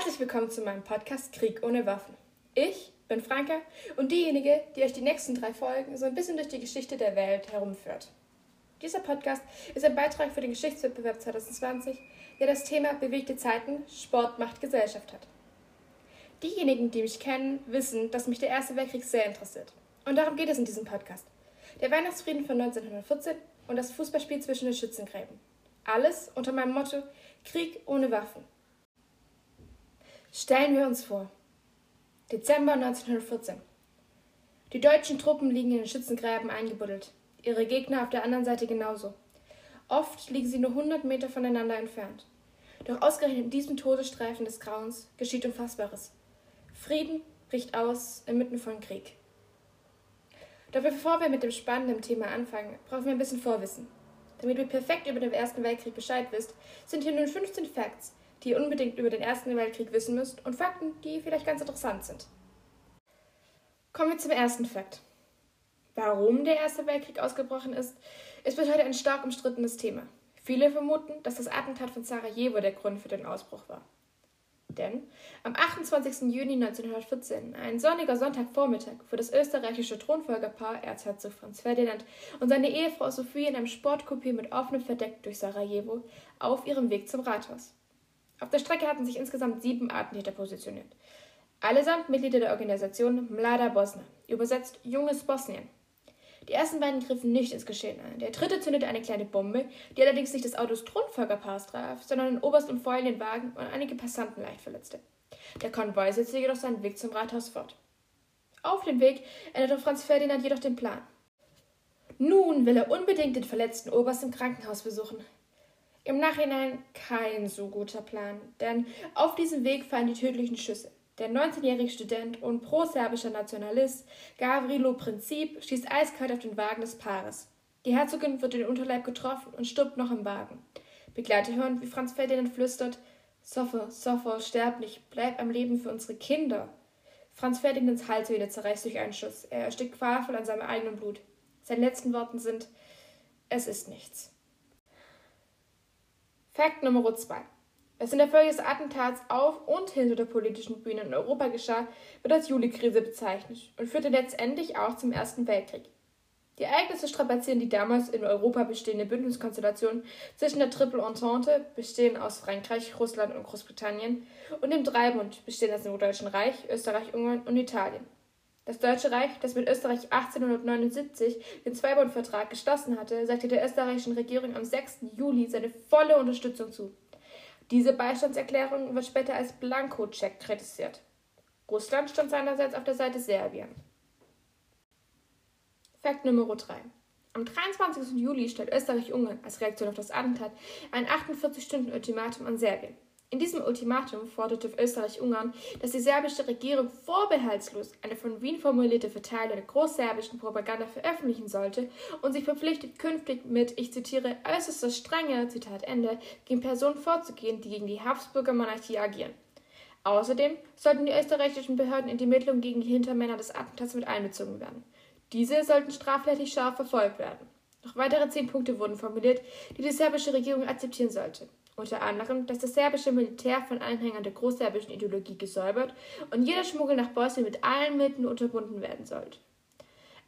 Herzlich willkommen zu meinem Podcast Krieg ohne Waffen. Ich bin Franka und diejenige, die euch die nächsten drei Folgen so ein bisschen durch die Geschichte der Welt herumführt. Dieser Podcast ist ein Beitrag für den Geschichtswettbewerb 2020, der das Thema bewegte Zeiten, Sport macht Gesellschaft hat. Diejenigen, die mich kennen, wissen, dass mich der Erste Weltkrieg sehr interessiert. Und darum geht es in diesem Podcast. Der Weihnachtsfrieden von 1914 und das Fußballspiel zwischen den Schützengräben. Alles unter meinem Motto Krieg ohne Waffen. Stellen wir uns vor. Dezember 1914. Die deutschen Truppen liegen in den Schützengräben eingebuddelt. Ihre Gegner auf der anderen Seite genauso. Oft liegen sie nur 100 Meter voneinander entfernt. Doch ausgerechnet in diesem Todesstreifen des Grauens geschieht Unfassbares. Frieden bricht aus inmitten von Krieg. Doch bevor wir mit dem spannenden Thema anfangen, brauchen wir ein bisschen Vorwissen. Damit ihr perfekt über den Ersten Weltkrieg Bescheid wisst, sind hier nun 15 Facts, die ihr unbedingt über den Ersten Weltkrieg wissen müsst und Fakten, die vielleicht ganz interessant sind. Kommen wir zum ersten Fakt. Warum der Erste Weltkrieg ausgebrochen ist, ist bis heute ein stark umstrittenes Thema. Viele vermuten, dass das Attentat von Sarajevo der Grund für den Ausbruch war. Denn am 28. Juni 1914, ein sonniger Sonntagvormittag, fuhr das österreichische Thronfolgerpaar Erzherzog Franz Ferdinand und seine Ehefrau Sophie in einem Sportcoupé mit offenem Verdeck durch Sarajevo auf ihrem Weg zum Rathaus. Auf der Strecke hatten sich insgesamt sieben Attentäter positioniert. Allesamt Mitglieder der Organisation Mlada Bosna, übersetzt Junges Bosnien. Die ersten beiden griffen nicht ins Geschehen ein. Der dritte zündete eine kleine Bombe, die allerdings nicht das Auto des Thronfolgerpaars traf, sondern den Oberst und folgenden Wagen und einige Passanten leicht verletzte. Der Konvoi setzte jedoch seinen Weg zum Rathaus fort. Auf dem Weg änderte Franz Ferdinand jedoch den Plan. Nun will er unbedingt den verletzten Oberst im Krankenhaus besuchen. Im Nachhinein kein so guter Plan, denn auf diesem Weg fallen die tödlichen Schüsse. Der 19-jährige Student und pro-serbischer Nationalist Gavrilo Princip schießt eiskalt auf den Wagen des Paares. Die Herzogin wird in den Unterleib getroffen und stirbt noch im Wagen. Begleiter hören, wie Franz Ferdinand flüstert: Soffer, Soffer, sterb nicht, bleib am Leben für unsere Kinder. Franz Ferdinands Halsvene zerreißt durch einen Schuss. Er erstickt qualvoll an seinem eigenen Blut. Seine letzten Worte sind: Es ist nichts. Fakt Nummer 2. Was in der Folge des Attentats auf und hinter der politischen Bühne in Europa geschah, wird als Juli-Krise bezeichnet und führte letztendlich auch zum Ersten Weltkrieg. Die Ereignisse strapazieren die damals in Europa bestehende Bündniskonstellation zwischen der Triple Entente, bestehend aus Frankreich, Russland und Großbritannien, und dem Dreibund, bestehend aus dem Deutschen Reich, Österreich, Ungarn und Italien. Das Deutsche Reich, das mit Österreich 1879 den Zweibundvertrag geschlossen hatte, sagte der österreichischen Regierung am 6. Juli seine volle Unterstützung zu. Diese Beistandserklärung wird später als Blankocheck kritisiert. Russland stand seinerseits auf der Seite Serbien. Fakt Nummer 3. Am 23. Juli stellt Österreich-Ungarn als Reaktion auf das Attentat ein 48-Stunden-Ultimatum an Serbien. In diesem Ultimatum forderte Österreich-Ungarn, dass die serbische Regierung vorbehaltslos eine von Wien formulierte Verteilung der großserbischen Propaganda veröffentlichen sollte und sich verpflichtet, künftig mit, ich zitiere, äußerster Strenge, Zitat Ende, gegen Personen vorzugehen, die gegen die Habsburger Monarchie agieren. Außerdem sollten die österreichischen Behörden in die Ermittlungen gegen die Hintermänner des Attentats mit einbezogen werden. Diese sollten strafrechtlich scharf verfolgt werden. Noch weitere zehn Punkte wurden formuliert, die die serbische Regierung akzeptieren sollte unter anderem, dass das serbische Militär von Anhängern der großserbischen Ideologie gesäubert und jeder Schmuggel nach Bosnien mit allen Mitteln unterbunden werden sollte.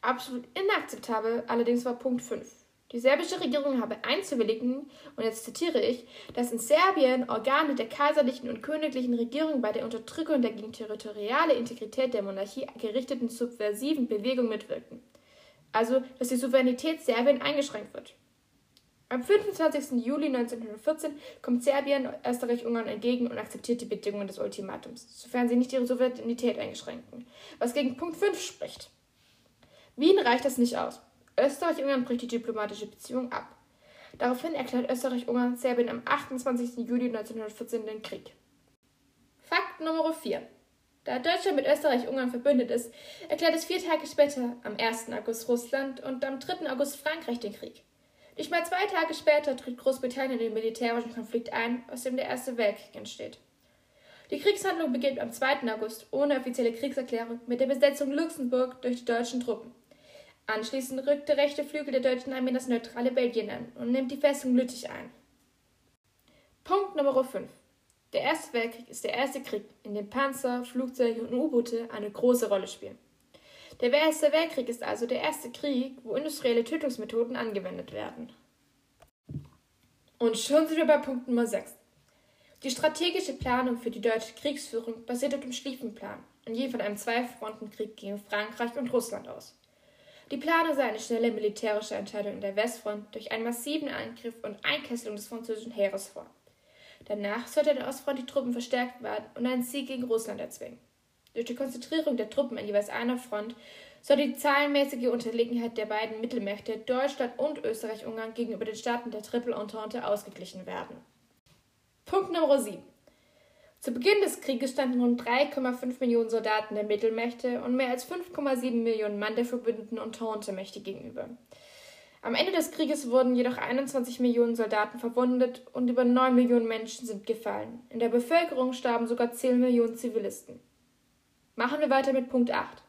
Absolut inakzeptabel allerdings war Punkt 5. Die serbische Regierung habe einzuwilligen, und jetzt zitiere ich, dass in Serbien Organe der kaiserlichen und königlichen Regierung bei der Unterdrückung der gegen territoriale Integrität der Monarchie gerichteten subversiven Bewegung mitwirken. Also, dass die Souveränität Serbien eingeschränkt wird. Am 25. Juli 1914 kommt Serbien Österreich-Ungarn entgegen und akzeptiert die Bedingungen des Ultimatums, sofern sie nicht ihre Souveränität eingeschränken, was gegen Punkt 5 spricht. Wien reicht das nicht aus. Österreich-Ungarn bricht die diplomatische Beziehung ab. Daraufhin erklärt Österreich-Ungarn Serbien am 28. Juli 1914 den Krieg. Fakt Nummer 4. Da Deutschland mit Österreich-Ungarn verbündet ist, erklärt es vier Tage später, am 1. August Russland und am 3. August Frankreich den Krieg. Nicht mal zwei Tage später tritt Großbritannien in den militärischen Konflikt ein, aus dem der Erste Weltkrieg entsteht. Die Kriegshandlung beginnt am 2. August ohne offizielle Kriegserklärung mit der Besetzung Luxemburg durch die deutschen Truppen. Anschließend rückt der rechte Flügel der deutschen Armee das neutrale Belgien an und nimmt die Festung Lüttich ein. Punkt Nummer 5. Der Erste Weltkrieg ist der erste Krieg, in dem Panzer, Flugzeuge und U-Boote eine große Rolle spielen. Der Erste Weltkrieg ist also der erste Krieg, wo industrielle Tötungsmethoden angewendet werden. Und schon sind wir bei Punkt Nummer 6. Die strategische Planung für die deutsche Kriegsführung basiert auf dem Schlieffenplan und je von einem Zwei-Fronten-Krieg gegen Frankreich und Russland aus. Die Planung sah eine schnelle militärische Entscheidung in der Westfront durch einen massiven Angriff und Einkesselung des französischen Heeres vor. Danach sollte der Ostfront die Truppen verstärkt werden und einen Sieg gegen Russland erzwingen. Durch die Konzentrierung der Truppen an jeweils einer Front soll die zahlenmäßige Unterlegenheit der beiden Mittelmächte Deutschland und Österreich-Ungarn gegenüber den Staaten der Triple Entente ausgeglichen werden. Punkt Nummer 7. Zu Beginn des Krieges standen rund 3,5 Millionen Soldaten der Mittelmächte und mehr als 5,7 Millionen Mann der verbündeten Entente-Mächte gegenüber. Am Ende des Krieges wurden jedoch 21 Millionen Soldaten verwundet und über 9 Millionen Menschen sind gefallen. In der Bevölkerung starben sogar 10 Millionen Zivilisten. Machen wir weiter mit Punkt 8.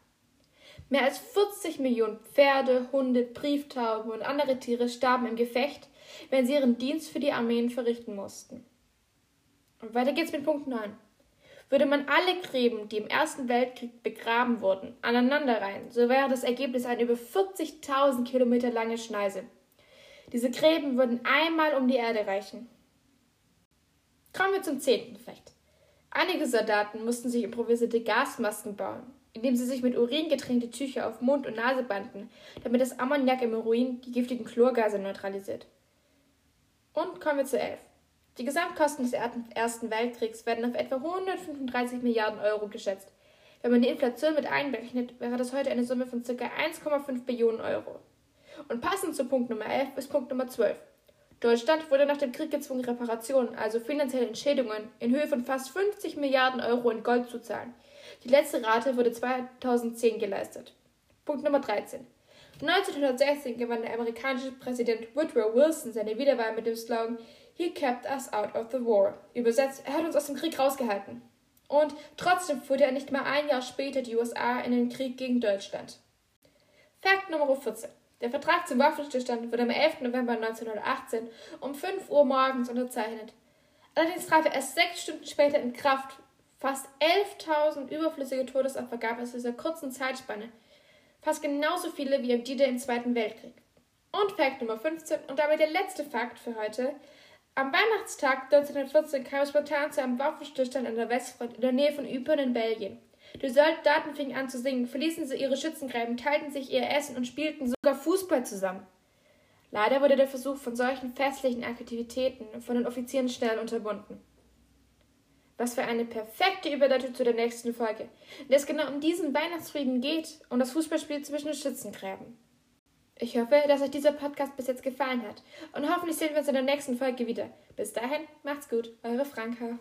Mehr als 40 Millionen Pferde, Hunde, Brieftauben und andere Tiere starben im Gefecht, wenn sie ihren Dienst für die Armeen verrichten mussten. Und weiter geht's mit Punkt 9. Würde man alle Gräben, die im Ersten Weltkrieg begraben wurden, aneinanderreihen, so wäre das Ergebnis eine über 40.000 Kilometer lange Schneise. Diese Gräben würden einmal um die Erde reichen. Kommen wir zum zehnten Fakt. Einige Soldaten mussten sich improvisierte Gasmasken bauen, indem sie sich mit Urin getränkte Tücher auf Mund und Nase banden, damit das Ammoniak im Urin die giftigen Chlorgase neutralisiert. Und kommen wir zu 11. Die Gesamtkosten des Ersten Weltkriegs werden auf etwa 135 Milliarden Euro geschätzt. Wenn man die Inflation mit einberechnet, wäre das heute eine Summe von ca. 1,5 Billionen Euro. Und passend zu Punkt Nummer 11 ist Punkt Nummer 12. Deutschland wurde nach dem Krieg gezwungen, Reparationen, also finanzielle Entschädigungen, in Höhe von fast 50 Milliarden Euro in Gold zu zahlen. Die letzte Rate wurde 2010 geleistet. Punkt Nummer 13. 1916 gewann der amerikanische Präsident Woodrow Wilson seine Wiederwahl mit dem Slogan He kept us out of the war. Übersetzt, er hat uns aus dem Krieg rausgehalten. Und trotzdem führte er nicht mal ein Jahr später die USA in den Krieg gegen Deutschland. Fakt Nummer 14. Der Vertrag zum Waffenstillstand wurde am 11. November 1918 um 5 Uhr morgens unterzeichnet. Allerdings trat er erst sechs Stunden später in Kraft. Fast 11.000 überflüssige Todesopfer gab es in dieser kurzen Zeitspanne. Fast genauso viele wie im D-Day im Zweiten Weltkrieg. Und Fakt Nummer 15 und damit der letzte Fakt für heute. Am Weihnachtstag 1914 kam es spontan zu einem Waffenstillstand an der Westfront in der Nähe von Ypern in Belgien. Die Soldaten fingen an zu singen, verließen sie ihre Schützengräben, teilten sich ihr Essen und spielten sogar Fußball zusammen. Leider wurde der Versuch von solchen festlichen Aktivitäten von den Offizieren schnell unterbunden. Was für eine perfekte Überleitung zu der nächsten Folge, in der es genau um diesen Weihnachtsfrieden geht und das Fußballspiel zwischen den Schützengräben. Ich hoffe, dass euch dieser Podcast bis jetzt gefallen hat und hoffentlich sehen wir uns in der nächsten Folge wieder. Bis dahin, macht's gut, eure Franka.